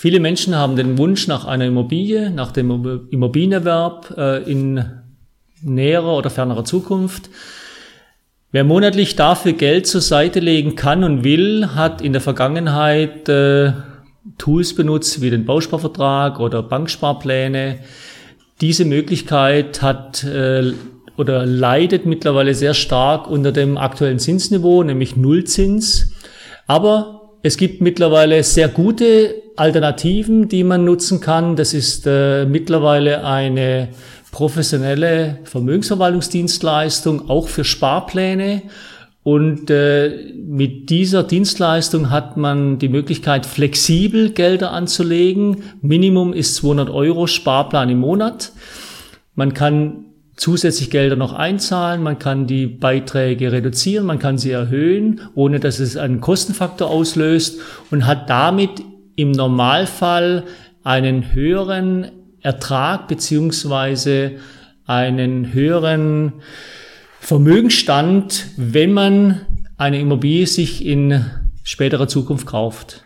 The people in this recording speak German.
Viele Menschen haben den Wunsch nach einer Immobilie, nach dem Immobilienerwerb äh, in näherer oder fernerer Zukunft. Wer monatlich dafür Geld zur Seite legen kann und will, hat in der Vergangenheit äh, Tools benutzt wie den Bausparvertrag oder Banksparpläne. Diese Möglichkeit hat äh, oder leidet mittlerweile sehr stark unter dem aktuellen Zinsniveau, nämlich Nullzins. Aber es gibt mittlerweile sehr gute Alternativen, die man nutzen kann. Das ist äh, mittlerweile eine professionelle Vermögensverwaltungsdienstleistung, auch für Sparpläne. Und äh, mit dieser Dienstleistung hat man die Möglichkeit, flexibel Gelder anzulegen. Minimum ist 200 Euro Sparplan im Monat. Man kann zusätzlich Gelder noch einzahlen, man kann die Beiträge reduzieren, man kann sie erhöhen, ohne dass es einen Kostenfaktor auslöst und hat damit im Normalfall einen höheren Ertrag beziehungsweise einen höheren Vermögenstand, wenn man eine Immobilie sich in späterer Zukunft kauft.